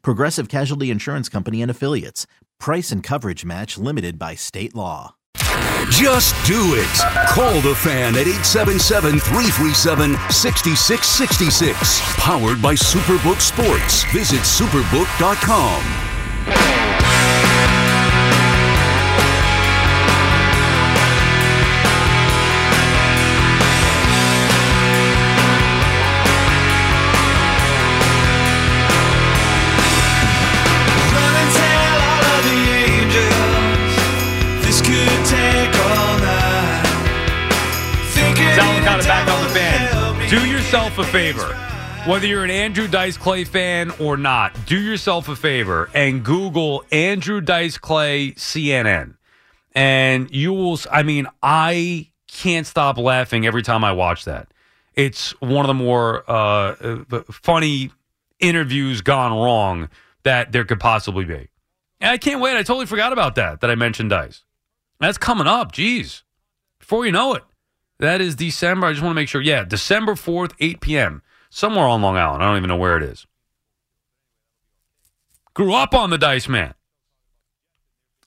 Progressive Casualty Insurance Company and Affiliates. Price and coverage match limited by state law. Just do it. Call the fan at 877 337 6666. Powered by Superbook Sports. Visit superbook.com. yourself a favor. Whether you're an Andrew Dice Clay fan or not, do yourself a favor and Google Andrew Dice Clay CNN. And you will, I mean, I can't stop laughing every time I watch that. It's one of the more uh, uh, funny interviews gone wrong that there could possibly be. And I can't wait. I totally forgot about that, that I mentioned Dice. That's coming up. Jeez. Before you know it. That is December. I just want to make sure. Yeah, December 4th, 8 p.m. Somewhere on Long Island. I don't even know where it is. Grew up on the Dice Man.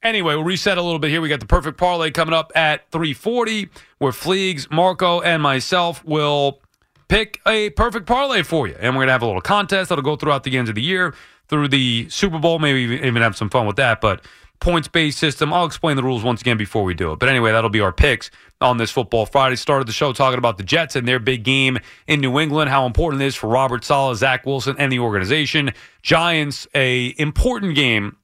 Anyway, we'll reset a little bit here. We got the perfect parlay coming up at 340, where Fleegs, Marco, and myself will pick a perfect parlay for you. And we're going to have a little contest that'll go throughout the end of the year through the Super Bowl. Maybe even have some fun with that. But points based system. I'll explain the rules once again before we do it. But anyway, that'll be our picks on this football Friday. Started the show talking about the Jets and their big game in New England, how important it is for Robert Saleh, Zach Wilson, and the organization. Giants, a important game.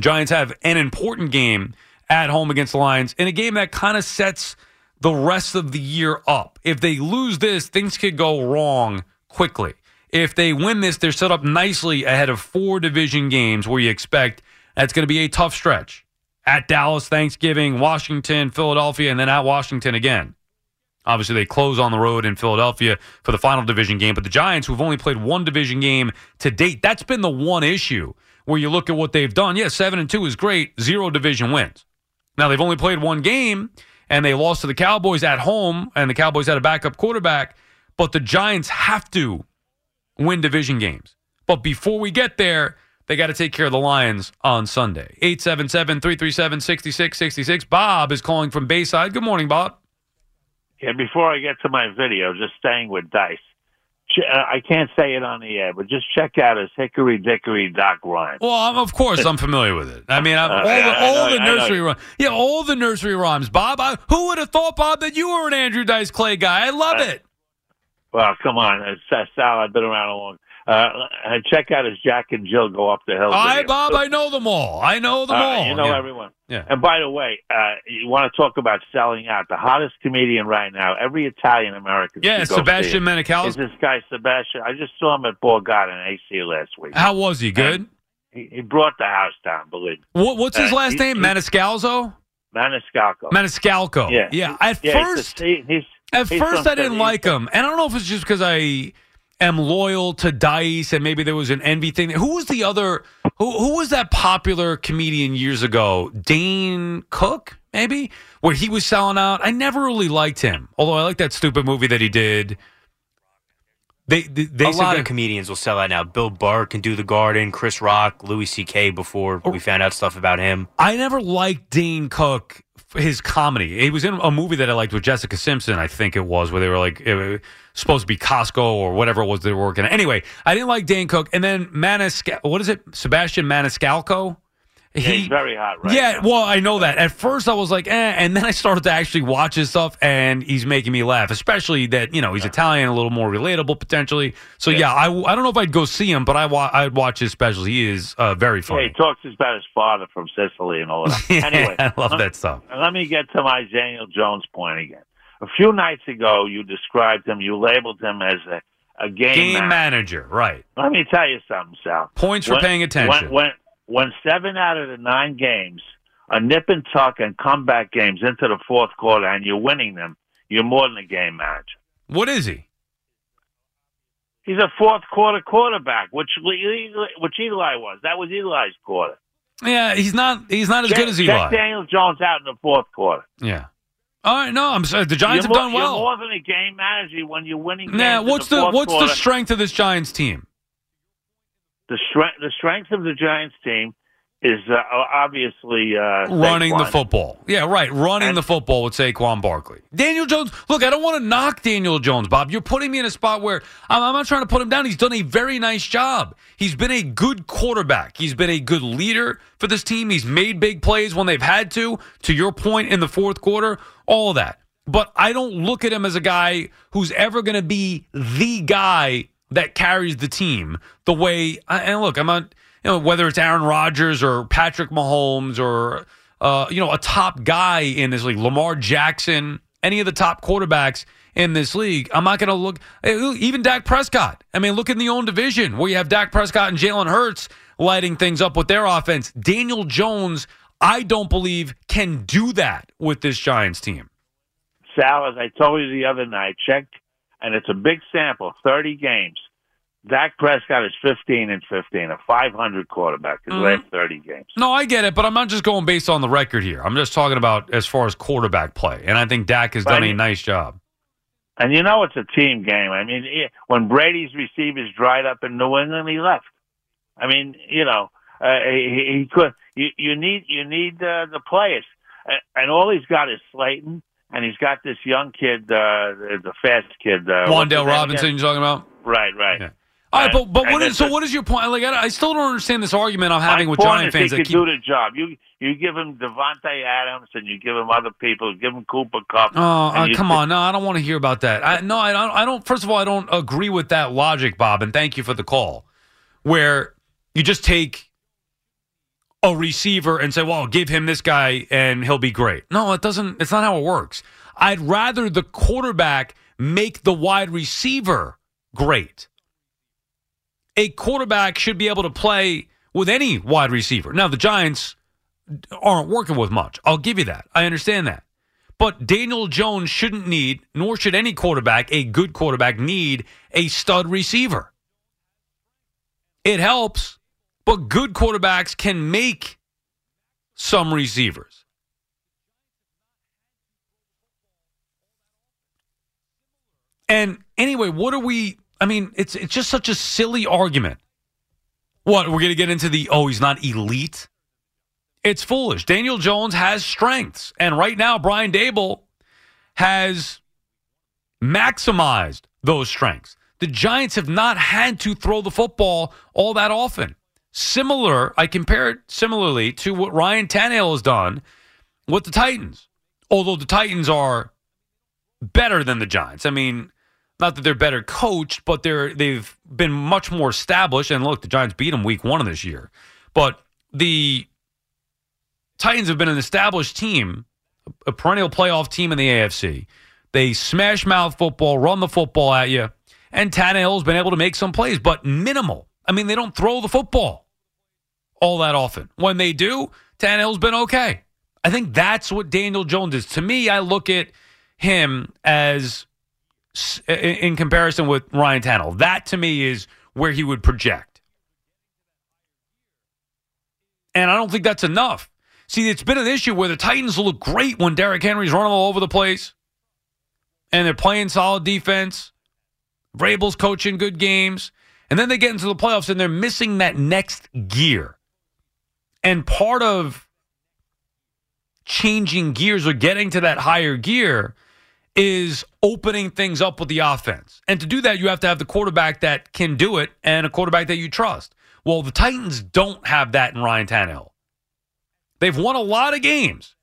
Giants have an important game at home against the Lions in a game that kind of sets the rest of the year up. If they lose this, things could go wrong quickly. If they win this, they're set up nicely ahead of four division games where you expect that's going to be a tough stretch. At Dallas, Thanksgiving, Washington, Philadelphia, and then at Washington again. Obviously, they close on the road in Philadelphia for the final division game. But the Giants, who've only played one division game to date, that's been the one issue where you look at what they've done. Yeah, seven and two is great, zero division wins. Now they've only played one game, and they lost to the Cowboys at home, and the Cowboys had a backup quarterback. But the Giants have to win division games. But before we get there, they got to take care of the Lions on Sunday. 877 337 6666. Bob is calling from Bayside. Good morning, Bob. Yeah, before I get to my video, just staying with Dice. Uh, I can't say it on the air, but just check out his Hickory Dickory Doc rhyme. Well, I'm, of course, I'm familiar with it. I mean, I'm, all the, all know- the nursery rhymes. Yeah, all the nursery rhymes, Bob. I, who would have thought, Bob, that you were an Andrew Dice Clay guy? I love Uh, it. Well, come on, Sal. I've been around a long. Uh, uh, check out his Jack and Jill go up the hill. I, video. Bob, I know them all. I know them Uh, all. you know yeah. everyone. Yeah. And by the way, uh, you want to talk about selling out? The hottest comedian right now, every Italian American. Yeah, Sebastian. Maniscalco. Is this guy Sebastian? I just saw him at Borgata in AC last week. How was he? Good? He, he brought the house down. Believe me. What, what's his Uh, last he- name? Maniscalco? Maniscalco. Maniscalco. Yeah. Yeah. At Yeah, first, the- he- he's, At he's first, I didn't like him, and I don't know if it's just because I am loyal to Dice, and maybe there was an envy thing. Who was the other? Who who was that popular comedian years ago? Dane Cook, maybe, where he was selling out. I never really liked him, although I like that stupid movie that he did. They they, they a said lot of comedians will sell out now. Bill Burr can do the Garden. Chris Rock, Louis C.K. Before Oh. we found out stuff about him. I never liked Dane Cook his comedy. He was in a movie that I liked with Jessica Simpson, I think it was, where they were like was supposed to be Costco or whatever it was they were working. at. Anyway, I didn't like Dane Cook, and then Maniscal. What is it? Sebastian Maniscalco. Yeah, he's very hot right yeah, now. well, I know that. At first, I was like, eh, and then I started to actually watch his stuff, and he's making me laugh. Especially that you know he's Italian, a little more relatable potentially. So yeah, I, I don't know if I'd go see him, but I wa- I'd watch his specials. He is uh, very Yeah, funny. he talks about his father from Sicily and all that. Yeah, anyway, I love let- that stuff. Let me get to my Daniel Jones point again. A few nights ago, you described him, you labeled him as a, a game, Game manager. manager, right? Let me tell you something, Sal. Points for paying attention. When, when, when seven out of the nine games are nip and tuck and comeback games into the fourth quarter and you're winning them, you're more than a game manager. what is he? He's a fourth quarter quarterback, which which Eli was. That was Eli's quarter. Yeah, he's not. He's not as Check- good as check Eli. Daniel Jones out in the fourth quarter. Yeah. All right. No, I'm sorry. The Giants you're have more, done well. You're more than a game manager when you're winning. Now, what's the, the what's quarter. the strength of this Giants team? The strength? The strength of the Giants team is uh, obviously uh, running the football. Yeah, right. Running And- the football with Saquon Barkley. Daniel Jones. Look, I don't want to knock Daniel Jones, Bob. You're putting me in a spot where I'm, I'm not trying to put him down. He's done a very nice job. He's been a good quarterback. He's been a good leader for this team. He's made big plays when they've had to. To your point in the fourth quarter, all that. But I don't look at him as a guy who's ever going to be the guy that carries the team the way. And look, I'm not. You know, whether it's Aaron Rodgers or Patrick Mahomes or uh, you know a top guy in this league, Lamar Jackson, any of the top quarterbacks in this league, I'm not going to look. Even Dak Prescott. I mean, look in the own division where you have Dak Prescott and Jalen Hurts lighting things up with their offense. Daniel Jones, I don't believe can do that with this Giants team. Sal, as I told you the other night, check, and it's a big sample, 30 games. Dak Prescott is 15 and 15, a 500 quarterback his Mm-hmm. last 30 games. No, I get it, but I'm not just going based on the record here. I'm just talking about as far as quarterback play, and I think Dak has done a nice job. And you know it's a team game. I mean, when Brady's receivers dried up in New England, he left. I mean, you know, uh, he, he could. You, you need you need uh, the players, and, and all he's got is Slayton, and he's got this young kid, uh, the fast kid, uh, Wan'Dale Robinson, you're talking about? Right, right. Yeah. All right, but but what is so? What is your point? Like, I, I still don't understand this argument I'm having with Giant fans. He that can keep, do the job. You you give him Davante Adams, and you give him other people. Give him Cooper Kupp. Oh, uh, come on! No, I don't want to hear about that. I, no, I don't. I don't. First of all, I don't agree with that logic, Bob. And thank you for the call. Where you just take a receiver and say, "Well, give him this guy, and he'll be great." No, it doesn't. It's not how it works. I'd rather the quarterback make the wide receiver great. A quarterback should be able to play with any wide receiver. Now, the Giants aren't working with much. I'll give you that. I understand that. But Daniel Jones shouldn't need, nor should any quarterback, a good quarterback, need a stud receiver. It helps, but good quarterbacks can make some receivers. And anyway, what are we? I mean, it's it's just such a silly argument. What we're going to get into the oh, he's not elite. It's foolish. Daniel Jones has strengths, and right now Brian Daboll has maximized those strengths. The Giants have not had to throw the football all that often. Similar, I compare it similarly to what Ryan Tannehill has done with the Titans. Although the Titans are better than the Giants. I mean, not that they're better coached, but they're they've been much more established. And look, the Giants beat them week one of this year, but the Titans have been an established team, a perennial playoff team in the AFC. They smash mouth football, run the football at you, and Tannehill's been able to make some plays, but minimal. I mean, they don't throw the football all that often. When they do, Tannehill's been okay. I think that's what Daniel Jones is. To me, I look at him as in comparison with Ryan Tannehill. That to me is where he would project. And I don't think that's enough. See, it's been an issue where the Titans look great when Derrick Henry's running all over the place and they're playing solid defense. Vrabel's coaching good games. And then they get into the playoffs and they're missing that next gear. And part of changing gears or getting to that higher gear is opening things up with the offense. And to do that, you have to have the quarterback that can do it and a quarterback that you trust. Well, the Titans don't have that in Ryan Tannehill. They've won a lot of games,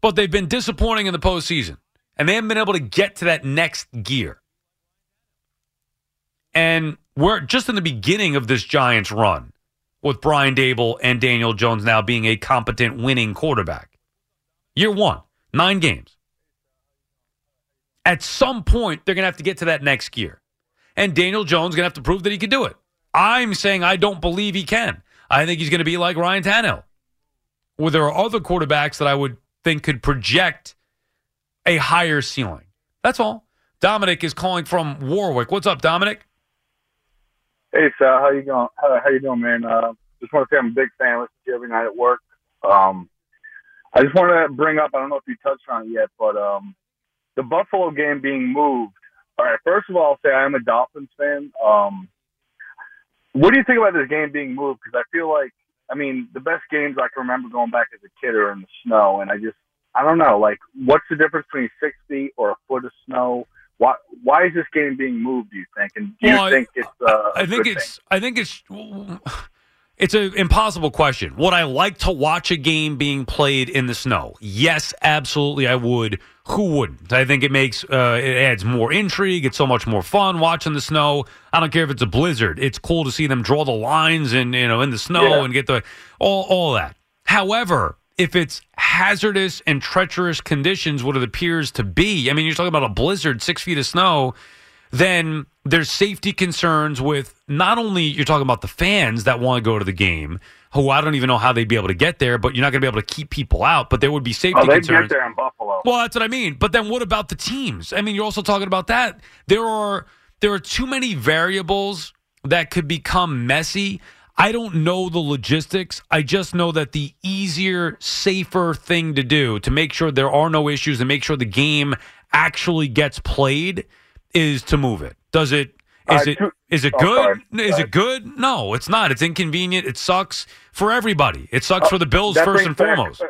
but they've been disappointing in the postseason, and they haven't been able to get to that next gear. And we're just in the beginning of this Giants run with Brian Daboll and Daniel Jones now being a competent winning quarterback. Year one, nine games. At some point, they're going to have to get to that next gear. And Daniel Jones going to have to prove that he can do it. I'm saying I don't believe he can. I think he's going to be like Ryan Tannehill. Where there are other quarterbacks that I would think could project a higher ceiling. That's all. Dominic is calling from Warwick. What's up, Dominic? Hey Sal, how you going? How, how you doing, man? Uh, just want to say I'm a big fan. Listen to you every night at work. Um, I just want to bring up. I don't know if you touched on it yet, but um, the Buffalo game being moved. All right. First of all, I'll say I am a Dolphins fan. Um, what do you think about this game being moved? Because I feel like, I mean, the best games I can remember going back as a kid are in the snow, and I just, I don't know. Like, what's the difference between six feet or a foot of snow? Why, why is this game being moved? Do you think? And do Well, you think it's? Uh, I a think good it's. I think it's. It's an impossible question. Would I like to watch a game being played in the snow? Yes, absolutely, I would. Who wouldn't? I think it makes uh, it adds more intrigue. It's so much more fun watching the snow. I don't care if it's a blizzard. It's cool to see them draw the lines and you know in the snow Yeah. and get the all all that. However, if it's hazardous and treacherous conditions, what it appears to be, I mean, you're talking about a blizzard, six feet of snow then there's safety concerns with not only you're talking about the fans that want to go to the game, who I don't even know how they'd be able to get there, but you're not going to be able to keep people out. But there would be safety Oh, they concerns. get there in Buffalo. Well, that's what I mean. But then what about the teams? I mean, you're also talking about that. There are there are too many variables that could become messy. I don't know the logistics. I just know that the easier, safer thing to do to make sure there are no issues and make sure the game actually gets played is to move it. Does it is Uh, it two- is it oh, good? sorry. Is Sorry. it good? No, it's not. It's inconvenient. It sucks for everybody. It sucks for the Bills first and back- foremost.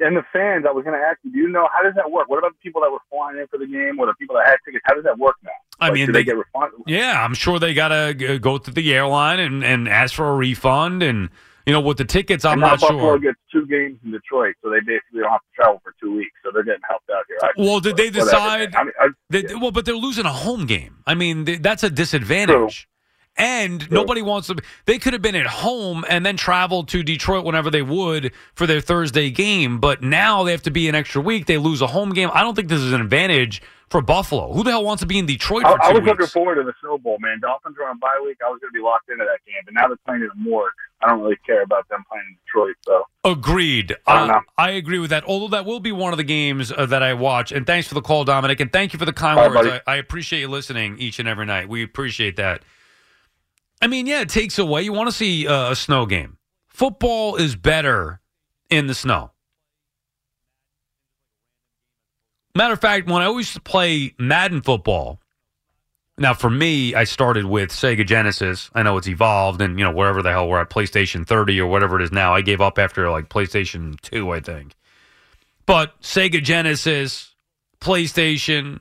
And the fans, I was going to ask you, do you know how does that work? What about the people that were flying in for the game or the people that had tickets? How does that work now? I Like, mean, they- they, get refunded? Yeah, I'm sure they gotta go to the airline and, and ask for a refund. And you know, with the tickets, I'm not Buffalo sure. gets two games in Detroit, so they basically don't have to travel for two weeks. So they're getting helped out here. I- Well, did they decide- I mean, I, They- Well, but they're losing a home game. I mean, th- that's a disadvantage. And nobody wants to. They could have been at home and then traveled to Detroit whenever they would for their Thursday game. But now they have to be an extra week. They lose a home game. I don't think this is an advantage for Buffalo. Who the hell wants to be in Detroit I, two I was weeks? looking forward to the Snow Bowl, man. Dolphins are on bye week. I was going to be locked into that game, but now they're playing in the morgue. I don't really care about them playing in Detroit. So Agreed. I Uh. I agree with that. Although that will be one of the games uh, that I watch. And thanks for the call, Dominic. And thank you for the kind right, words. I, I appreciate you listening each and every night. We appreciate that. I mean, yeah, it takes away. You want to see uh, a snow game. Football is better in the snow. Matter of fact, when I always play Madden football, now for me, I started with Sega Genesis. I know it's evolved, and you know wherever the hell we're at, PlayStation 30 or whatever it is now. I gave up after like PlayStation 2, I think. But Sega Genesis, PlayStation,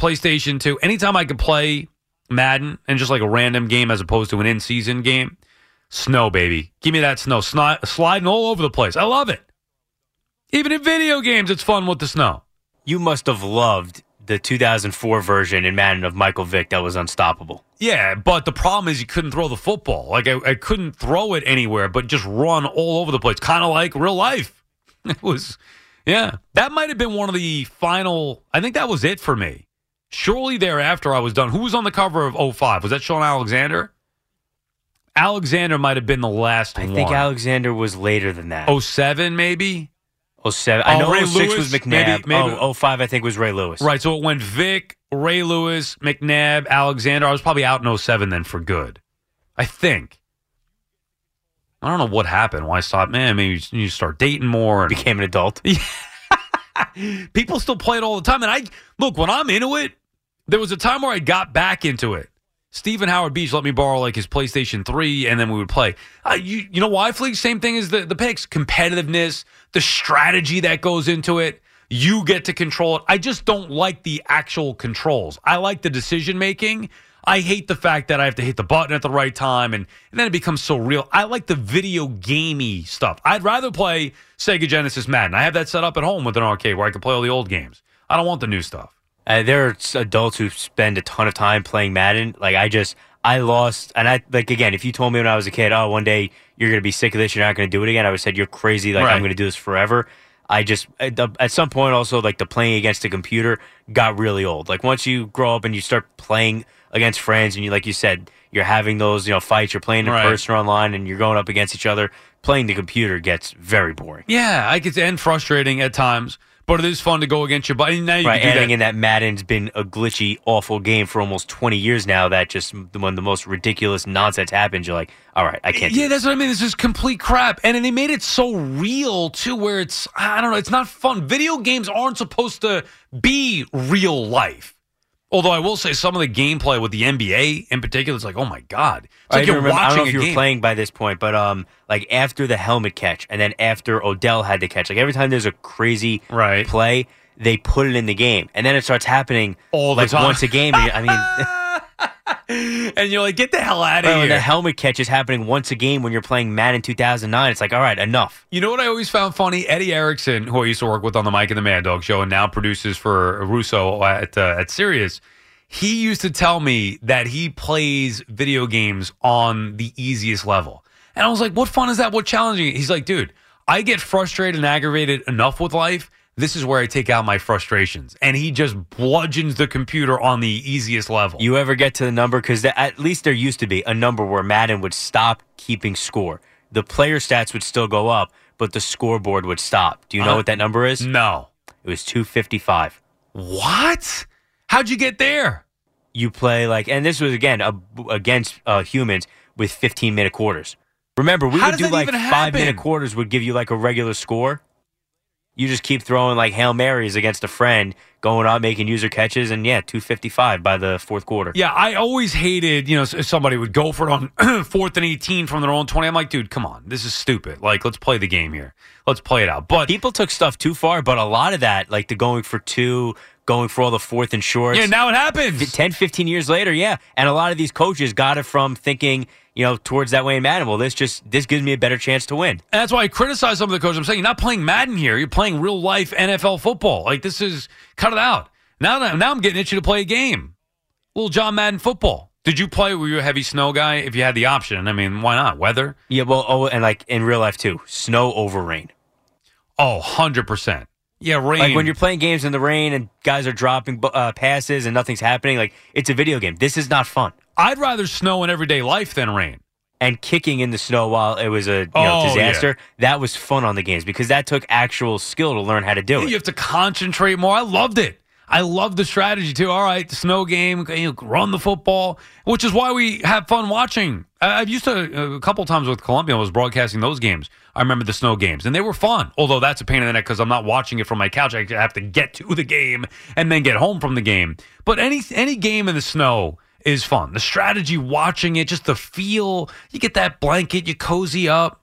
PlayStation 2. Anytime I could play Madden and just like a random game as opposed to an in-season game, snow baby, give me that snow, Sni- sliding all over the place. I love it. Even in video games, it's fun with the snow. You must have loved the 2004 version in Madden of Michael Vick that was unstoppable. Yeah, but the problem is you couldn't throw the football. Like I, I couldn't throw it anywhere, but just run all over the place, kind of like real life. It was, yeah. That might have been one of the final. I think that was it for me. Shortly thereafter, I was done. Who was on the cover of 05? Was that Shaun Alexander? Alexander might have been the last I one. think Alexander was later than that. 07 maybe. 07. I Oh, know Ray 06 Lewis? was McNabb. Maybe- maybe- Oh, 05 I think was Ray Lewis. Right. So it went Vic, Ray Lewis, McNabb, Alexander. I was probably out in 07 then for good. I think. I don't know what happened. Why I stopped. Man, maybe you you start dating more. And Became an adult. people still play it all the time. And I look when I'm into it. There was a time where I got back into it. Stephen Howard Beach let me borrow like his PlayStation 3, and then we would play. Uh, you, you know why, Fleek? Same thing as the, the picks competitiveness, the strategy that goes into it. You get to control it. I just don't like the actual controls. I like the decision making. I hate the fact that I have to hit the button at the right time and, and then it becomes so real. I like the video gamey stuff. I'd rather play Sega Genesis Madden. I have that set up at home with an arcade where I can play all the old games. I don't want the new stuff. Uh, there are adults who spend a ton of time playing Madden. Like I just, I lost, and I like again. If you told me when I was a kid, oh, one day you're gonna be sick of this, you're not gonna do it again, I would have said you're crazy. Like Right. I'm gonna do this forever. I just at, the- at some point also like the playing against the computer got really old. Like once you grow up and you start playing against friends, and you like you said, you're having those you know fights, you're playing in Right. person or online, and you're going up against each other. Playing the computer gets very boring. Yeah, I could and frustrating at times, but it is fun to go against your buddy. Now you Right, can do adding that. in that Madden's been a glitchy, awful game for almost 20 years now. That just when the most ridiculous nonsense happens, you're like, all right, I can't. Yeah, that's what I mean. This is complete crap, and then they made it so real too, where it's I don't know, it's not fun. Video games aren't supposed to be real life. Although I will say some of the gameplay with the NBA in particular, it's like, oh my god, it's I like you're remember, I don't know if you were game. playing by this point, but um, like after the helmet catch, and then after Odell had the catch, like every time there's a crazy Right. play, they put it in the game, and then it starts happening All the like time. once a game. I mean, and you're like, get the hell out of right, here. the helmet catch is happening once a game when you're playing Madden 2009. It's like, all right, enough. You know what I always found funny? Eddie Erickson, who I used to work with on the Mike and the Mad Dog show, and now produces for Russo at uh, at Sirius. He used to tell me that he plays video games on the easiest level, and I was like, "What fun is that? What challenging?" He's like, "Dude, I get frustrated and aggravated enough with life. This is where I take out my frustrations." And he just bludgeons the computer on the easiest level. You ever get to the number? Because at least there used to be a number where Madden would stop keeping score. The player stats would still go up, but the scoreboard would stop. Do you know Uh, what that number is? no, It was 255. what? How'd you get there? You play like, and this was again a, against uh, humans with 15 minute quarters. Remember, we How would do like five minute quarters would give you like a regular score. You just keep throwing like Hail Marys against a friend, going out making user catches, and yeah, 255 by the fourth quarter. Yeah, I always hated, you know, if somebody would go for it on fourth and 18 from their own 20. I'm like, dude, come on. This is stupid. Like, let's play the game here. Let's play it out. But People took stuff too far, but a lot of that, like the going for two, going for all the fourth and shorts. yeah, now it happens. 10, 15 years later, yeah. And a lot of these coaches got it from thinking, you know, towards that way in Madden. Well, this just this gives me a better chance to win. And that's why I criticize some of the coaches. I'm saying you're not playing Madden here. You're playing real life NFL football. Like, this is, cut it out. Now, that- now I'm getting itchy to play a game. Little John Madden football. Did you play? Were you a heavy snow guy? If you had the option, I mean, why not? Weather? Yeah, well, oh, and like in real life too, snow over rain. Oh, 100%. Yeah, rain. Like when you're playing games in the rain and guys are dropping uh, passes and nothing's happening, like it's a video game. This is not fun. I'd rather snow in everyday life than rain. And kicking in the snow while it was a you know, Oh, disaster, that was fun on the games because that took actual skill to learn how to do it. You have to concentrate more. I loved it. I love the strategy too. All right, snow game, you know, run the football, which is why we have fun watching. I- I've used to uh, a couple times with Columbia. I was broadcasting those games. I remember the snow games, and they were fun. Although that's a pain in the neck because I'm not watching it from my couch. I have to get to the game and then get home from the game. But any any game in the snow is fun. The strategy, watching it, just the feel. You get that blanket, you cozy up.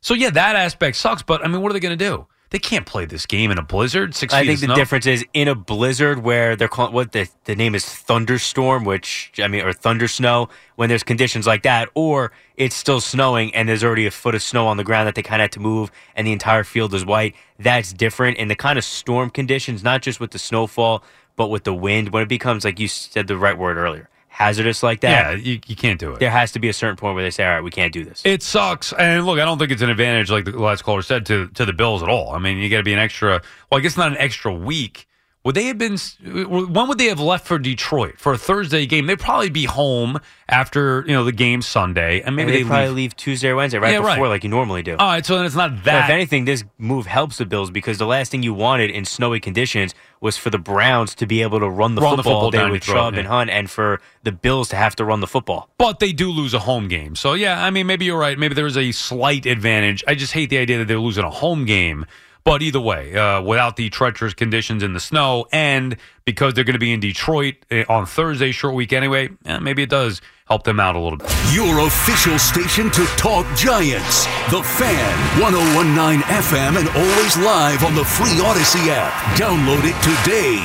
So yeah, that aspect sucks. But I mean, what are they going to do? They can't play this game in a blizzard. Six I think the snow. difference is in a blizzard where they're calling what the the name is thunderstorm, which I mean, or thunder snow when there's conditions like that, or it's still snowing and there's already a foot of snow on the ground that they kind of had to move, and the entire field is white. That's different in the kind of storm conditions, not just with the snowfall, but with the wind. When it becomes like you said the right word earlier, hazardous like Yeah, that. you, you can't do it. There has to be a certain point where they say, "All right, we can't do this." It sucks. And look, I don't think it's an advantage, like the last caller said, to to the Bills at all. I mean, you got to be an extra. Well, I guess not an extra week. Would they have been? When would they have left for Detroit for a Thursday game? They'd probably be home after you know the game Sunday, and maybe and they probably leave. leave Tuesday or Wednesday right Yeah, right. before, like you normally do. All right, so then it's not But if anything, this move helps the Bills because the last thing you wanted in snowy conditions was for the Browns to be able to run the Run the football, down with Chubb yeah. and Hunt, and for the Bills to have to run the football. but they do lose a home game. So yeah, I mean, maybe you're right. Maybe there is a slight advantage. I just hate the idea that they're losing a home game. But either way, uh, without the treacherous conditions in the snow, and because they're going to be in Detroit eh, on Thursday, short week anyway, eh, maybe it does help them out a little bit. Your official station to talk giants. The Fan, 1019 FM, and always live on the free Audacy app. Download it today.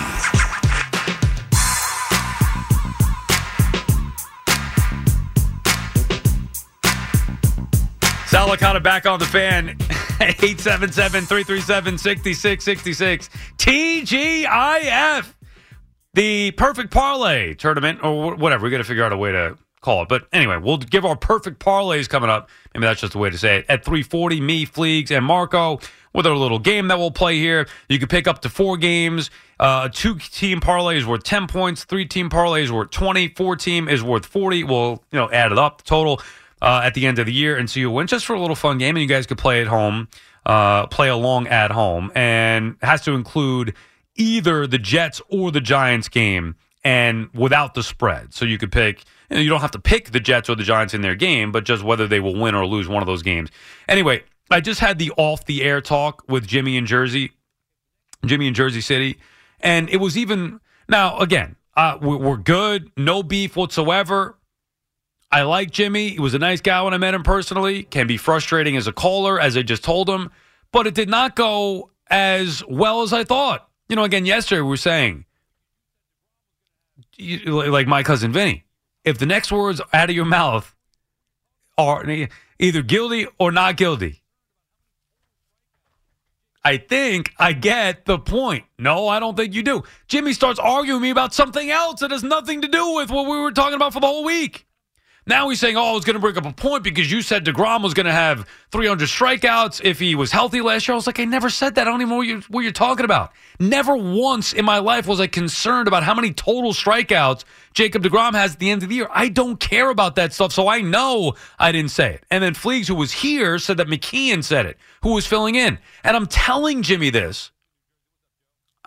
Sal Licata back on the fan. 877-337-6666. TGIF. The perfect parlay tournament or whatever. We got to figure out a way to call it. But anyway, we'll give our perfect parlays coming up. Maybe that's just a way to say it. At 340, me, Fleegs, and Marco with our little game that we'll play here. You can pick up to four games. Uh, two team parlay is worth 10 points. Three team parlay is worth 20. Four team is worth 40. We'll, you know, add it up, the total uh, at the end of the year. And so you went just for a little fun game. And you guys could play at home, uh, play along at home. And has to include either the Jets or the Giants game and without the spread. So you could pick, you, know, you don't have to pick the Jets or the Giants in their game, but just whether they will win or lose one of those games. Anyway, I just had the off the air talk with Jimmy in Jersey, Jimmy in Jersey City. And it was even, now again, uh, we're good, no beef whatsoever. I like Jimmy. He was a nice guy when I met him personally. Can be frustrating as a caller, as I just told him, but it did not go as well as I thought. You know, again, yesterday we were saying, like my cousin Vinny, if the next words out of your mouth are either guilty or not guilty, I think I get the point. No, I don't think you do. Jimmy starts arguing me about something else that has nothing to do with what we were talking about for the whole week. Now he's saying, oh, I was going to bring up a point because you said DeGrom was going to have 300 strikeouts if he was healthy last year. I was like, I never said that. I don't even know what you're, what you're talking about. Never once in my life was I concerned about how many total strikeouts Jacob DeGrom has at the end of the year. I don't care about that stuff, so I know I didn't say it. And then Fleegs, who was here, said that McKeon said it, who was filling in. And I'm telling Jimmy this.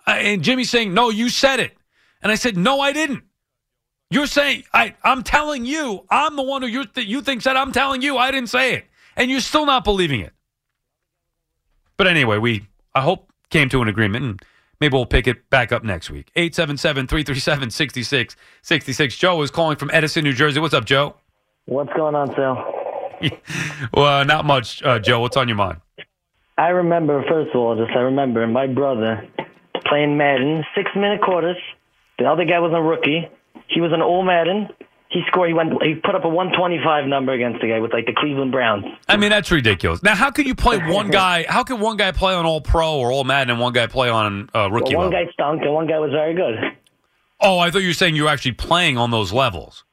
And Jimmy's saying, no, you said it. And I said, no, I didn't. You're saying I I'm telling you I'm the one who you th- you think said I'm telling you I didn't say it, and you're still not believing it. But anyway, we I hope came to an agreement, and maybe we'll pick it back up next week. 877-337-6666. Joe is calling from Edison, New Jersey. What's up, Joe? What's going on, Sal? well, not much, uh, Joe. What's on your mind? I remember, first of all, just I remember my brother playing Madden, six minute quarters. The other guy was a rookie. He was an All Madden. He scored. He went. He put up a 125 number against the guy with like the Cleveland Browns. I mean, that's ridiculous. Now, how could you play one guy? How could one guy play on All Pro or All Madden and one guy play on uh, Well, rookie one level? guy stunk and one guy was very good. Oh, I thought you were saying you were actually playing on those levels.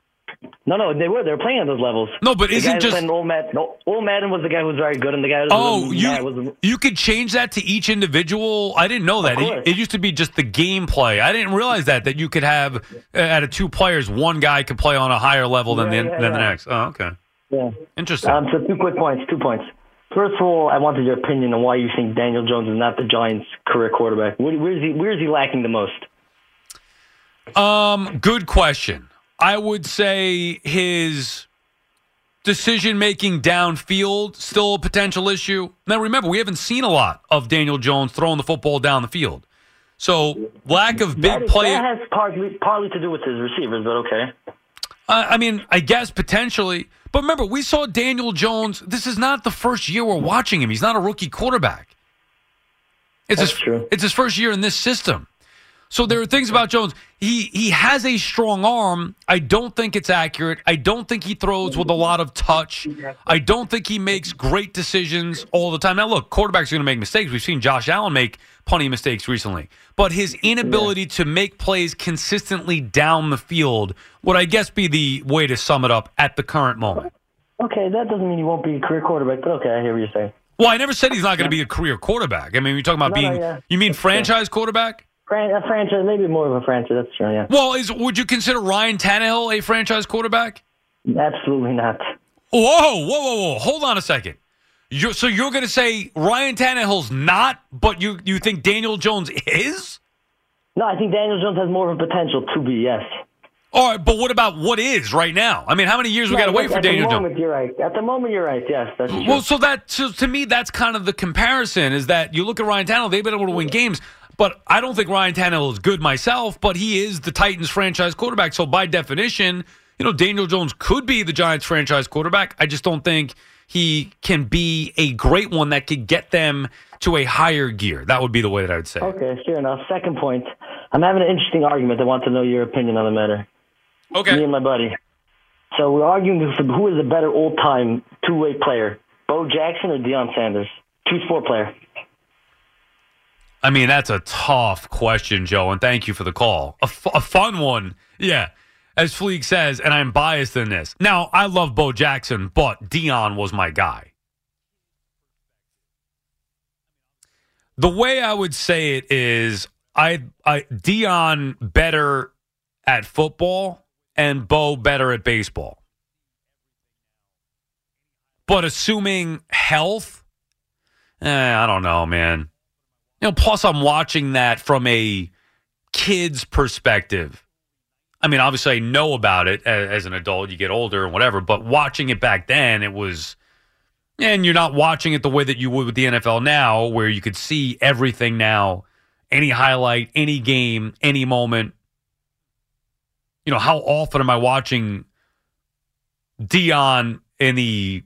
No, no, they were. They were playing at those levels. No, but the isn't just- old Madden. No, old Madden was the guy who was very good, and the guy. Who was Oh, was, you was you could change that to each individual. I didn't know that. It, it used to be just the gameplay. I didn't realize that that you could have uh, out of two players, one guy could play on a higher level than Yeah, the yeah, than the next. Oh, okay, yeah. interesting. Um, so two quick points. Two points. First of all, I wanted your opinion on why you think Daniel Jones is not the Giants' career quarterback. Where, where is he? Where is he lacking the most? Um, good question. I would say his decision making downfield still a potential issue. Now remember, we haven't seen a lot of Daniel Jones throwing the football down the field. So lack of big is, play. that has partly partly to do with his receivers, but okay. Uh, I mean, I guess potentially. But remember, we saw Daniel Jones. This is not the first year we're watching him. He's not a rookie quarterback. It's That's his, true. It's his first year in this system. So there are things about Jones. He he has a strong arm. I don't think it's accurate. I don't think he throws with a lot of touch. I don't think he makes great decisions all the time. Now look, quarterbacks are going to make mistakes. We've seen Josh Allen make plenty of mistakes recently. But his inability to make plays consistently down the field would I guess be the way to sum it up at the current moment. Okay, that doesn't mean he won't be a career quarterback, but okay, I hear what you're saying. Well, I never said he's not going to be a career quarterback. I mean, you're talking about No, no, being yeah. you mean franchise quarterback? Fran- a franchise, maybe more of a franchise. That's true. Yeah, Well, is would you consider Ryan Tannehill a franchise quarterback? absolutely not. Whoa, whoa, whoa, whoa! Hold on a second. You're, so you're going to say Ryan Tannehill's not, but you you think Daniel Jones is? No, I think Daniel Jones has more of a potential to be. Yes. All right, but what about what is right now? I mean, how many years we got to wait for Daniel Jones? at the Jones? moment, you're right. At the moment, you're right. Yes, that's true. Well, so that so to me, that's kind of the comparison. Is that you look at Ryan Tannehill, they've been able to win games, but I don't think Ryan Tannehill is good myself. But he is the Titans franchise quarterback, so by definition, you know Daniel Jones could be the Giants franchise quarterback. I just don't think he can be a great one that could get them to a higher gear. That would be the way that I would say. Okay, sure enough. Second point. I'm having an interesting argument. I want to know your opinion on the matter. Okay. Me and my buddy. So we're arguing who is a better old-time two-way player, Bo Jackson or Deion Sanders? Two sport player. I mean, that's a tough question, Joe, and thank you for the call. A, f- a fun one. Yeah. As Fleek says, and I'm biased in this. Now, I love Bo Jackson, but Deion was my guy. The way I would say it is I I Deion better at football and Bo better at baseball. But assuming health, eh, I don't know, man. You know, plus I'm watching that from a kid's perspective. I mean, obviously I know about it as, as an adult, you get older and whatever, but watching it back then, it was and you're not watching it the way that you would with the NFL now, where you could see everything now, any highlight, any game, any moment. You know, how often am I watching Deion in the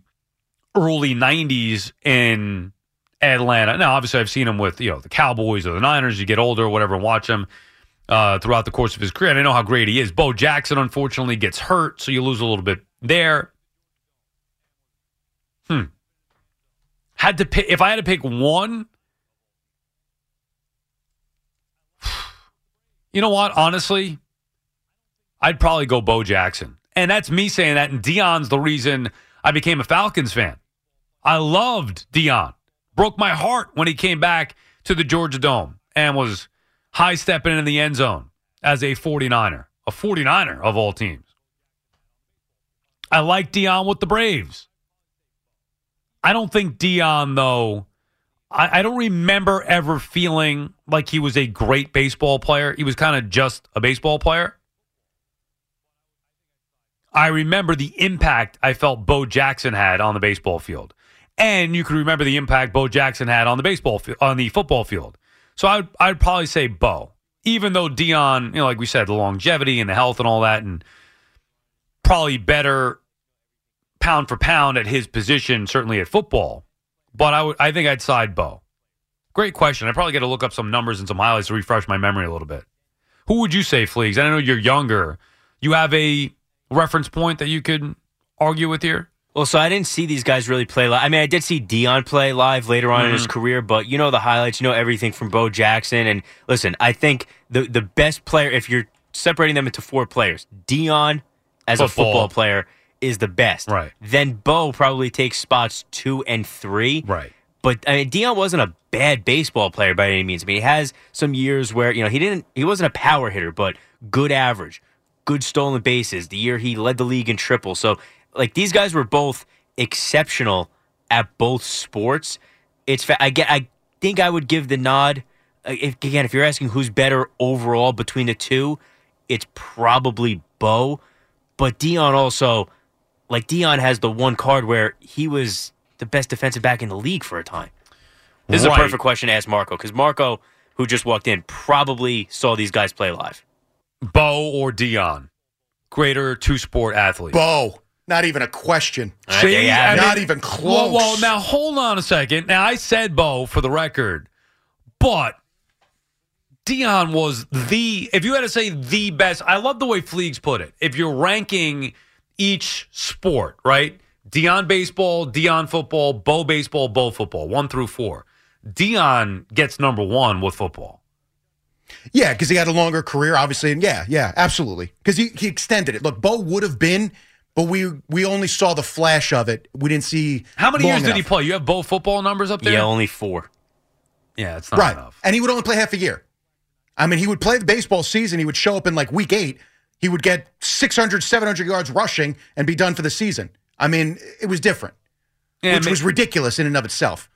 early 90s in Atlanta? Now, obviously, I've seen him with, you know, the Cowboys or the Niners. You get older or whatever and watch him uh, throughout the course of his career. And I know how great he is. Bo Jackson, unfortunately, gets hurt, so you lose a little bit there. Hmm. Had to pick if I had to pick one. You know what? Honestly, I'd probably go Bo Jackson. And that's me saying that. And Deion's the reason I became a Falcons fan. I loved Deion. Broke my heart when he came back to the Georgia Dome and was high stepping in the end zone as a 49er, a 49er of all teams. I like Deion with the Braves. I don't think Deion, though, I, I don't remember ever feeling like he was a great baseball player. He was kind of just a baseball player. I remember the impact I felt Bo Jackson had on the baseball field. And you can remember the impact Bo Jackson had on the baseball on the football field. So I'd I'd probably say Bo. Even though Deion, you know, like we said, the longevity and the health and all that, and probably better pound for pound at his position, certainly at football. But I would I think I'd side Bo. Great question. I probably got to look up some numbers and some highlights to refresh my memory a little bit. Who would you say, Fleegs? I know you're younger. You have a reference point that you could argue with here? Well, so I didn't see these guys really play live. I mean, I did see Deion play live later on in Mm-hmm. his career, but you know the highlights, you know everything from Bo Jackson. And listen, I think the the best player, if you're separating them into four players, Deion as a Football. football player is the best. Right. Then Bo probably takes spots two and three. Right. But I mean, Deion wasn't a bad baseball player by any means. I mean, he has some years where you know he didn't, he wasn't a power hitter, but good average, good stolen bases. The year he led the league in triple. So like these guys were both exceptional at both sports. It's fa- I get I think I would give the nod. uh, If, again, if you're asking who's better overall between the two, it's probably Bo. But Deion also, like Deion has the one card where he was the best defensive back in the league for a time. This is a perfect question to ask Marco because Marco, who just walked in, probably saw these guys play live. Bo or Deion? Greater two sport athlete. Bo. Not even a question. All right, there you have it. Not even close. Well, well, now hold on a second. Now I said Bo for the record, but Deion was the. If you had to say the best, I love the way Fleegs put it. If you're ranking each sport, right? Deion baseball, Deion football, Bo baseball, Bo football, one through four. Deion gets number one with football. Yeah, because he had a longer career, obviously, and yeah, yeah, absolutely. Because he, he extended it. Look, Bo would have been, but we we only saw the flash of it. We didn't see How many long years did he play? You have Bo football numbers up there? Yeah, only four. Yeah, it's not Right, enough. and he would only play half a year. I mean, he would play the baseball season. He would show up in like week eight. He would get 600, 700 yards rushing and be done for the season. I mean, it was different, Yeah, which ma- was ridiculous in and of itself.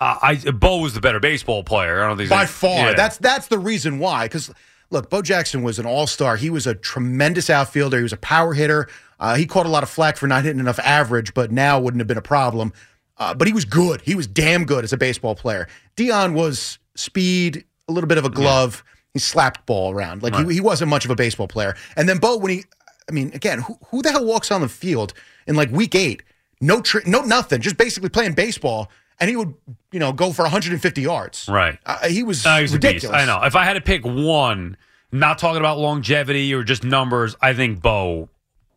uh, I Bo was the better baseball player. I don't think by far. Yeah. That's that's the reason why. Because look, Bo Jackson was an all star. He was a tremendous outfielder. He was a power hitter. Uh, he caught a lot of flack for not hitting enough average, but now wouldn't have been a problem. Uh, but he was good. He was damn good as a baseball player. Deion was speed, a little bit of a glove. He slapped ball around. Like he, he wasn't much of a baseball player. And then Bo, when he, I mean, again, who, who the hell walks on the field in like week eight? No, tri- no, nothing. Just basically playing baseball, and he would, you know, go for 150 yards. right. Uh, he was No, a beast. ridiculous. I know. If I had to pick one, not talking about longevity or just numbers, I think Bo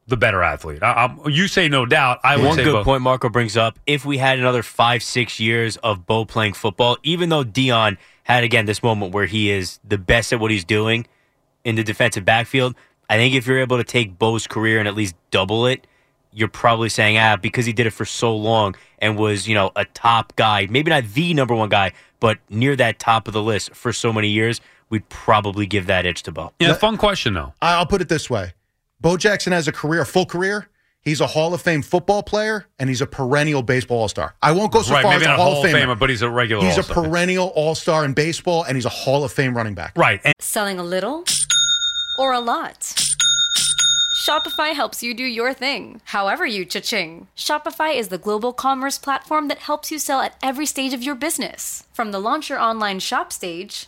the better athlete. I, I'm, you say no doubt. I would One say good Bo. point Marco brings up. If we had another five, six years of Bo playing football, even though Deion had again this moment where he is the best at what he's doing in the defensive backfield, I think if you're able to take Bo's career and at least double it, you're probably saying, ah, because he did it for so long and was, you know, a top guy, maybe not the number one guy, but near that top of the list for so many years, we'd probably give that edge to Bo. Yeah, fun question though. I'll put it this way: Bo Jackson has a career, a full career. He's a Hall of Fame football player, and he's a perennial baseball All Star. I won't go so right, far maybe as a not Hall, of Famer. but he's a regular. He's All-Star. a perennial All Star in baseball, and he's a Hall of Fame running back. right. And Selling a little or a lot? Shopify helps you do your thing, however you cha-ching. Shopify is the global commerce platform that helps you sell at every stage of your business. From the launch your online shop stage,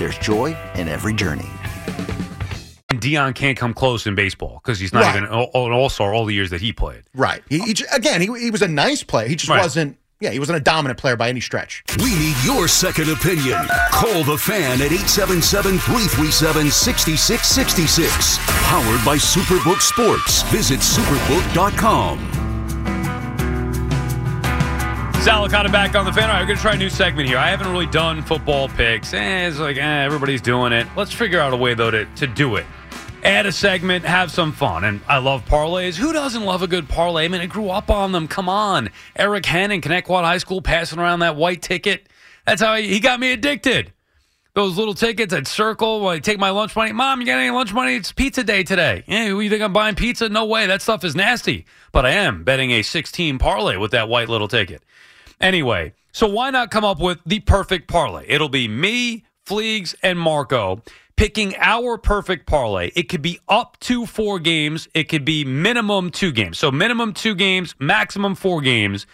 there's joy in every journey. And Deion can't come close in baseball because he's not Right. even an all star all the years that he played. Right. He, he again, he, he was a nice player. He just Right. wasn't. Yeah, he wasn't a dominant player by any stretch. We need your second opinion. Call the fan at 877 337 6666. Powered by Superbook Sports. Visit superbook.com. Sal Licata back on the fan. All right, we're going to try a new segment here. I haven't really done football picks. Eh, it's like, eh, everybody's doing it. Let's figure out a way, though, to, to do it. Add a segment, have some fun. And I love parlays. Who doesn't love a good parlay? I mean, I grew up on them. Come on. Eric Hannon, Connecticut High School, passing around that white ticket. That's how he, got me addicted. Those little tickets I'd circle I take my lunch money. Mom, you got any lunch money? It's pizza day today. Yeah, you think I'm buying pizza? No way. That stuff is nasty. But I am betting a 16 parlay with that white little ticket. Anyway, so why not come up with the perfect parlay? It'll be me, Fleegs, and Marco picking our perfect parlay. It could be up to four games, it could be minimum two games. So, minimum two games, maximum four games.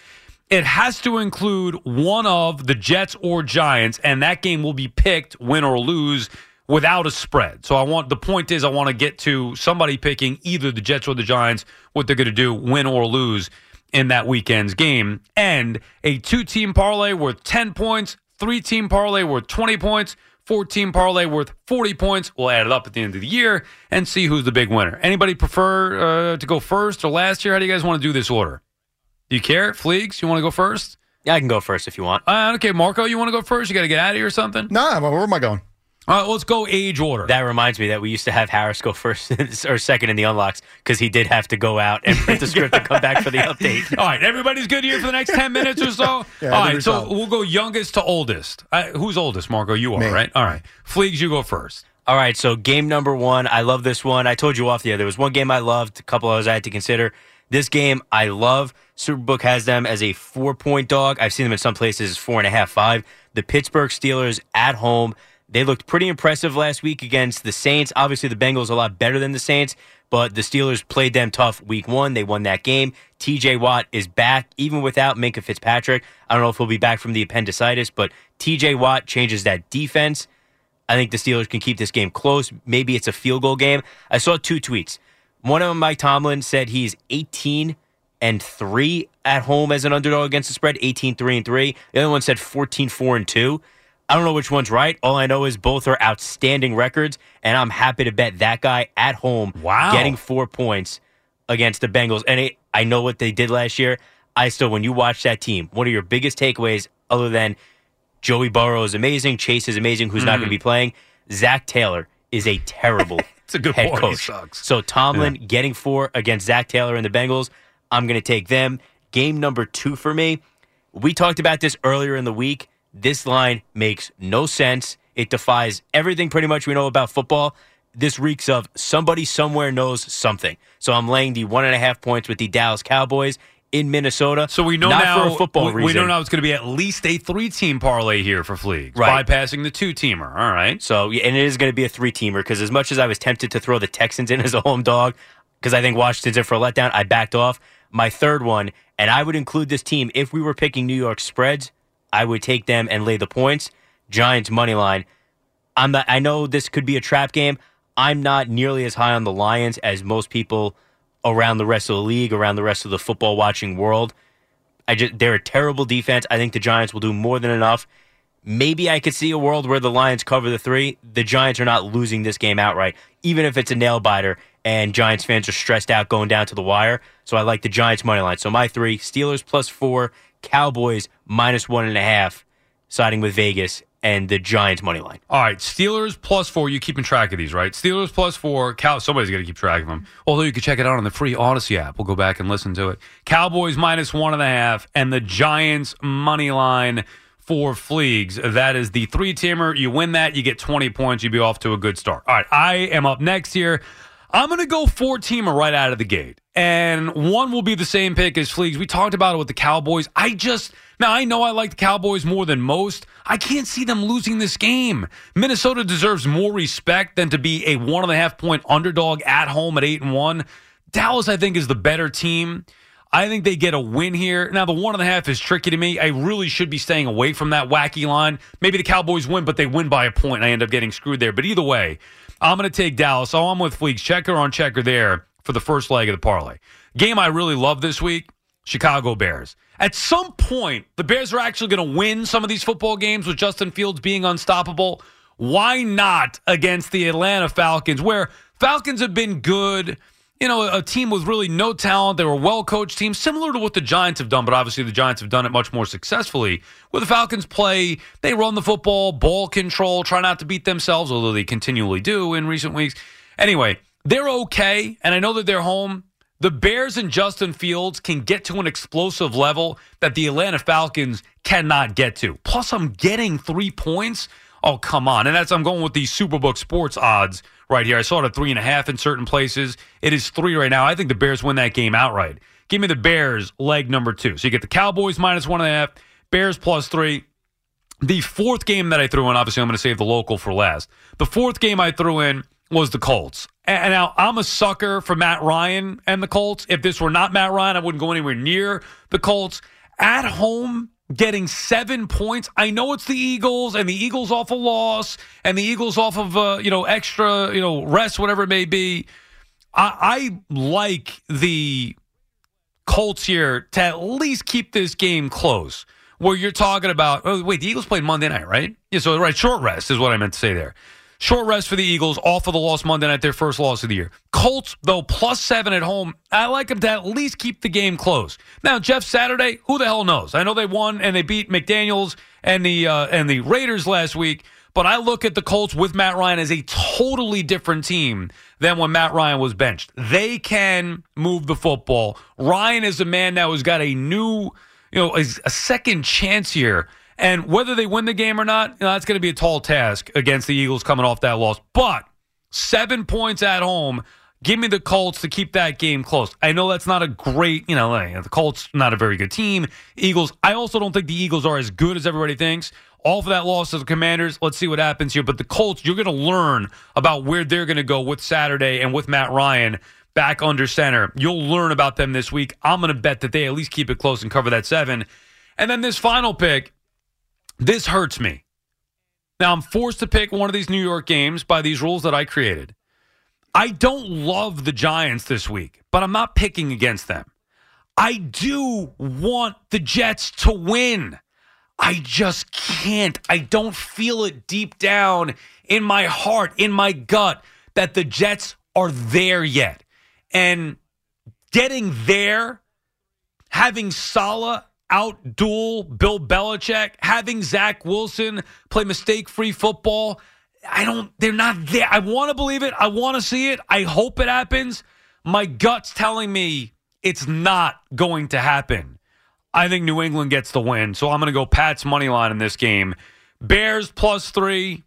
It has to include one of the Jets or Giants, and that game will be picked, win or lose, without a spread. So I want the point is I want to get to somebody picking either the Jets or the Giants, what they're going to do, win or lose in that weekend's game, and a two-team parlay worth 10 points, three-team parlay worth 20 points, four-team parlay worth 40 points. We'll add it up at the end of the year and see who's the big winner. Anybody prefer uh, to go first or last year? How do you guys want to do this order? Do you care? Fleegs, you want to go first? Yeah, I can go first if you want. Uh, okay, Marco, you want to go first? You got to get out of here or something? Nah, where am I going? All right, let's go age order. That reminds me that we used to have Harris go first or second in the unlocks because he did have to go out and print the script and come back for the update. All right, everybody's good here for the next 10 minutes or so? Yeah, All I think right, so we're solid. we'll go youngest to oldest. Uh, who's oldest, Marco? You are, Me. right? All right. Fleegs, you go first. All right, so game number one. I love this one. I told you off the air. There was one game I loved, a couple others I had to consider. This game I love. Superbook has them as a four point dog. I've seen them in some places as four and a half, five. The Pittsburgh Steelers at home. They looked pretty impressive last week against the Saints. Obviously, the Bengals are a lot better than the Saints, but the Steelers played them tough week one. They won that game. TJ Watt is back, even without Minkah Fitzpatrick. I don't know if he'll be back from the appendicitis, but TJ Watt changes that defense. I think the Steelers can keep this game close. Maybe it's a field goal game. I saw two tweets. One of them, Mike Tomlin said he's 18 and 3 at home as an underdog against the spread, 18 3 and 3. The other one said 14 4 and 2. I don't know which one's right. All I know is both are outstanding records, and I'm happy to bet that guy at home Wow. getting four points against the Bengals. And it, I know what they did last year. I still, when you watch that team, what are your biggest takeaways other than Joey Burrow is amazing, Chase is amazing, who's not going to mm-hmm. be playing? Zac Taylor is a terrible It's a good head point. Coach. sucks. So Tomlin getting four against Zac Taylor and the Bengals, I'm going to take them. Game number two for me. We talked about this earlier in the week. This line makes no sense. It defies everything pretty much we know about football. This reeks of somebody somewhere knows something. So I'm laying the one and a half points with the Dallas Cowboys in Minnesota. So we know not now for a football we, we know now it's going to be at least a three-team parlay here for Fleegs, Right. bypassing the two-teamer. All right. So, and it is going to be a three teamer because as much as I was tempted to throw the Texans in as a home dog, because I think Washington's in for a letdown, I backed off. My third one, and I would include this team if we were picking New York spreads, I would take them and lay the points. Giants money line. I'm not. I know this could be a trap game. I'm not nearly as high on the Lions as most people around the rest of the league, around the rest of the football watching world. I just they're a terrible defense. I think the Giants will do more than enough. Maybe I could see a world where the Lions cover the three. The Giants are not losing this game outright, even if it's a nail biter and Giants fans are stressed out going down to the wire. So I like the Giants money line. So my three: Steelers plus four, Cowboys minus one and a half, siding with Vegas, and the Giants money line. All right, Steelers plus four. You keeping track of these, right? Steelers plus four. Cow. Somebody's got to keep track of them. Although you can check it out on the free Audacy app. We'll go back and listen to it. Cowboys minus one and a half, and the Giants money line for Fleegs. That is the three teamer. You win that, you get twenty points. You'd be off to a good start. All right, I am up next here. I'm going to go four teamer right out of the gate. And one will be the same pick as Fleegs. We talked about it with the Cowboys. I just, now I know I like the Cowboys more than most. I can't see them losing this game. Minnesota deserves more respect than to be a one and a half point underdog at home at eight and one. Dallas, I think, is the better team. I think they get a win here. Now, the one and a half is tricky to me. I really should be staying away from that wacky line. Maybe the Cowboys win, but they win by a point. And I end up getting screwed there. But either way, I'm going to take Dallas. So I'm with Fleegs. Checker on checker there for the first leg of the parlay. Game I really love this week Chicago Bears. At some point, the Bears are actually going to win some of these football games with Justin Fields being unstoppable. Why not against the Atlanta Falcons, where Falcons have been good? You know, a team with really no talent. They were a well coached team, similar to what the Giants have done, but obviously the Giants have done it much more successfully. Where the Falcons play, they run the football, ball control, try not to beat themselves, although they continually do in recent weeks. Anyway, they're okay, and I know that they're home. The Bears and Justin Fields can get to an explosive level that the Atlanta Falcons cannot get to. Plus, I'm getting three points. Oh, come on. And that's, I'm going with the Superbook sports odds right here. I saw it at three and a half in certain places. It is three right now. I think the Bears win that game outright. Give me the Bears leg number two. So you get the Cowboys minus one and a half, Bears plus three. The fourth game that I threw in, obviously, I'm going to save the local for last. The fourth game I threw in was the Colts. And now I'm a sucker for Matt Ryan and the Colts. If this were not Matt Ryan, I wouldn't go anywhere near the Colts. At home, getting seven points. I know it's the Eagles, and the Eagles off a loss, and the Eagles off of uh, you know extra you know rest, whatever it may be. I, I like the Colts here to at least keep this game close. Where you're talking about, oh, wait, the Eagles played Monday night, right? Yeah, so, right, short rest is what I meant to say there. Short rest for the Eagles, off of the loss Monday night, their first loss of the year. Colts, though, plus seven at home. I like them to at least keep the game close. Now, Jeff Saturday, who the hell knows? I know they won and they beat McDaniels and the uh, and the Raiders last week, but I look at the Colts with Matt Ryan as a totally different team than when Matt Ryan was benched. They can move the football. Ryan is a man now who's got a new, you know, a, a second chance here. And whether they win the game or not, you know, that's going to be a tall task against the Eagles coming off that loss. But seven points at home. Give me the Colts to keep that game close. I know that's not a great, you know, the Colts not a very good team. Eagles, I also don't think the Eagles are as good as everybody thinks. All for that loss to the Commanders. Let's see what happens here. But the Colts, you're going to learn about where they're going to go with Saturday and with Matt Ryan back under center. You'll learn about them this week. I'm going to bet that they at least keep it close and cover that seven. And then this final pick, this hurts me. Now I'm forced to pick one of these New York games by these rules that I created. I don't love the Giants this week, but I'm not picking against them. I do want the Jets to win. I just can't. I don't feel it deep down in my heart, in my gut, that the Jets are there yet. And getting there, having Saleh out duel Bill Belichick, having Zach Wilson play mistake free football, I don't, they're not there. I want to believe it. I want to see it. I hope it happens. My gut's telling me it's not going to happen. I think New England gets the win. So I'm going to go Pat's money line in this game. Bears plus three,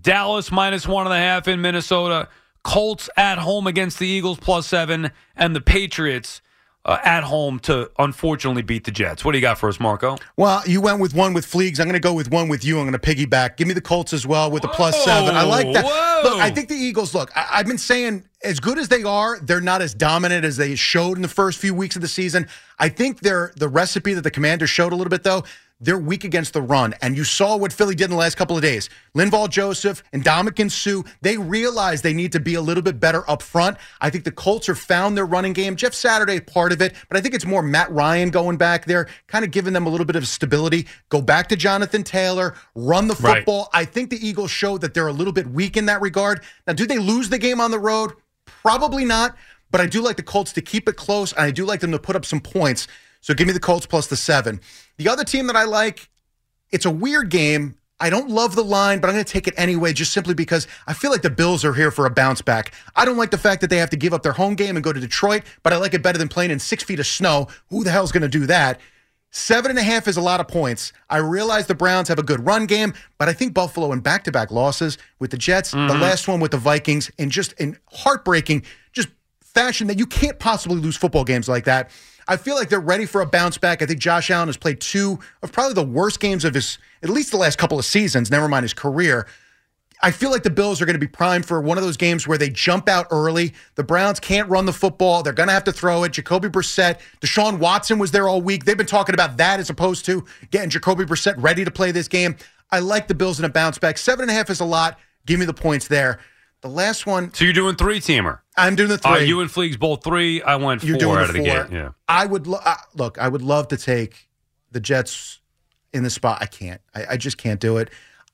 Dallas minus one and a half in Minnesota, Colts at home against the Eagles plus seven, and the Patriots uh, at home to unfortunately beat the Jets. What do you got for us, Marco? Well, you went with one with Fleegs. I'm going to go with one with you. I'm going to piggyback. Give me the Colts as well with the plus seven. I like that. Whoa. Look, I think the Eagles, look, I- I've been saying as good as they are, they're not as dominant as they showed in the first few weeks of the season. I think they're the recipe that the Commanders showed a little bit, though. They're weak against the run. And you saw what Philly did in the last couple of days. Linval Joseph and Ndamukong Suh, they realize they need to be a little bit better up front. I think the Colts have found their running game. Jeff Saturday part of it, but I think it's more Matt Ryan going back there, kind of giving them a little bit of stability. Go back to Jonathan Taylor, run the Right. football. I think the Eagles showed that they're a little bit weak in that regard. Now, do they lose the game on the road? Probably not, but I do like the Colts to keep it close, and I do like them to put up some points. So give me the Colts plus the seven. The other team that I like, it's a weird game. I don't love the line, but I'm going to take it anyway, just simply because I feel like the Bills are here for a bounce back. I don't like the fact that they have to give up their home game and go to Detroit, but I like it better than playing in six feet of snow. Who the hell's going to do that? Seven and a half is a lot of points. I realize the Browns have a good run game, but I think Buffalo in back to back losses with the Jets, the mm-hmm. last one with the Vikings, in just in heartbreaking, just fashion that you can't possibly lose football games like that. I feel like they're ready for a bounce back. I think Josh Allen has played two of probably the worst games of his, at least the last couple of seasons, never mind his career. I feel like the Bills are going to be primed for one of those games where they jump out early. The Browns can't run the football. They're going to have to throw it. Jacoby Brissett, Deshaun Watson was there all week. They've been talking about that as opposed to getting Jacoby Brissett ready to play this game. I like the Bills in a bounce back. Seven and a half is a lot. Give me the points there. The last one, So you're doing three teamer. I'm doing the three. Uh, you and Fleegs both three. I went You're four doing out of the four. gate. Yeah. I would lo- uh, look. I would love to take the Jets in the spot. I can't. I, I just can't do it.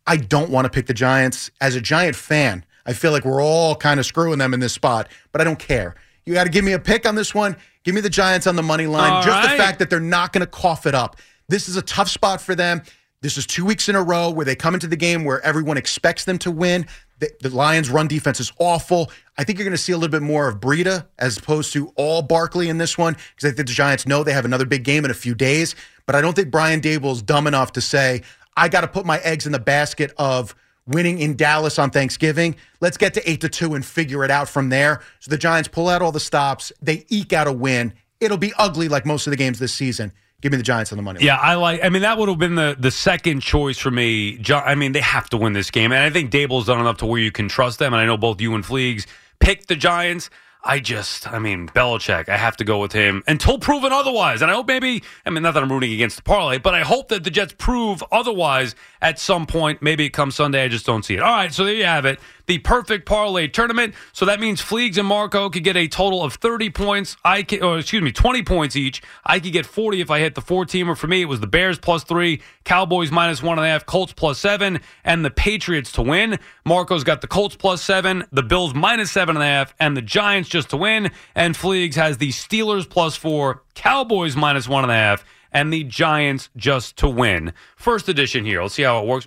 I don't want to pick the Giants. As a Giant fan, I feel like we're all kind of screwing them in this spot, but I don't care. You got to give me a pick on this one. Give me the Giants on the money line. All just the fact that they're not going to cough it up. This is a tough spot for them. This is two weeks in a row where they come into the game where everyone expects them to win. The, the Lions' run defense is awful. I think you're going to see a little bit more of Breida as opposed to all Barkley in this one because I think the Giants know they have another big game in a few days. But I don't think Brian Daboll is dumb enough to say, I got to put my eggs in the basket of winning in Dallas on Thanksgiving. Let's get to eight to two and figure it out from there. So the Giants pull out all the stops. They eke out a win. It'll be ugly like most of the games this season. Give me the Giants on the money. Yeah, I like. I mean, that would have been the the second choice for me. I mean, they have to win this game, and I think Daboll's done enough to where you can trust them. And I know both you and Fleegs picked the Giants. I just, I mean, Belichick. I have to go with him until proven otherwise. And I hope maybe, I mean, not that I'm rooting against the parlay, but I hope that the Jets prove otherwise at some point. Maybe it comes Sunday. I just don't see it. All right, so there you have it. The perfect parlay tournament. So that means Fleegs and Marco could get a total of 30 points. I can, or excuse me, 20 points each. I could get 40 if I hit the four teamer. For me, it was the Bears plus three, Cowboys minus one and a half, Colts plus seven, and the Patriots to win. Marco's got the Colts plus seven, the Bills minus seven and a half, and the Giants just to win. And Fleegs has the Steelers plus four, Cowboys minus one and a half, and the Giants just to win. First edition here. Let's see how it works.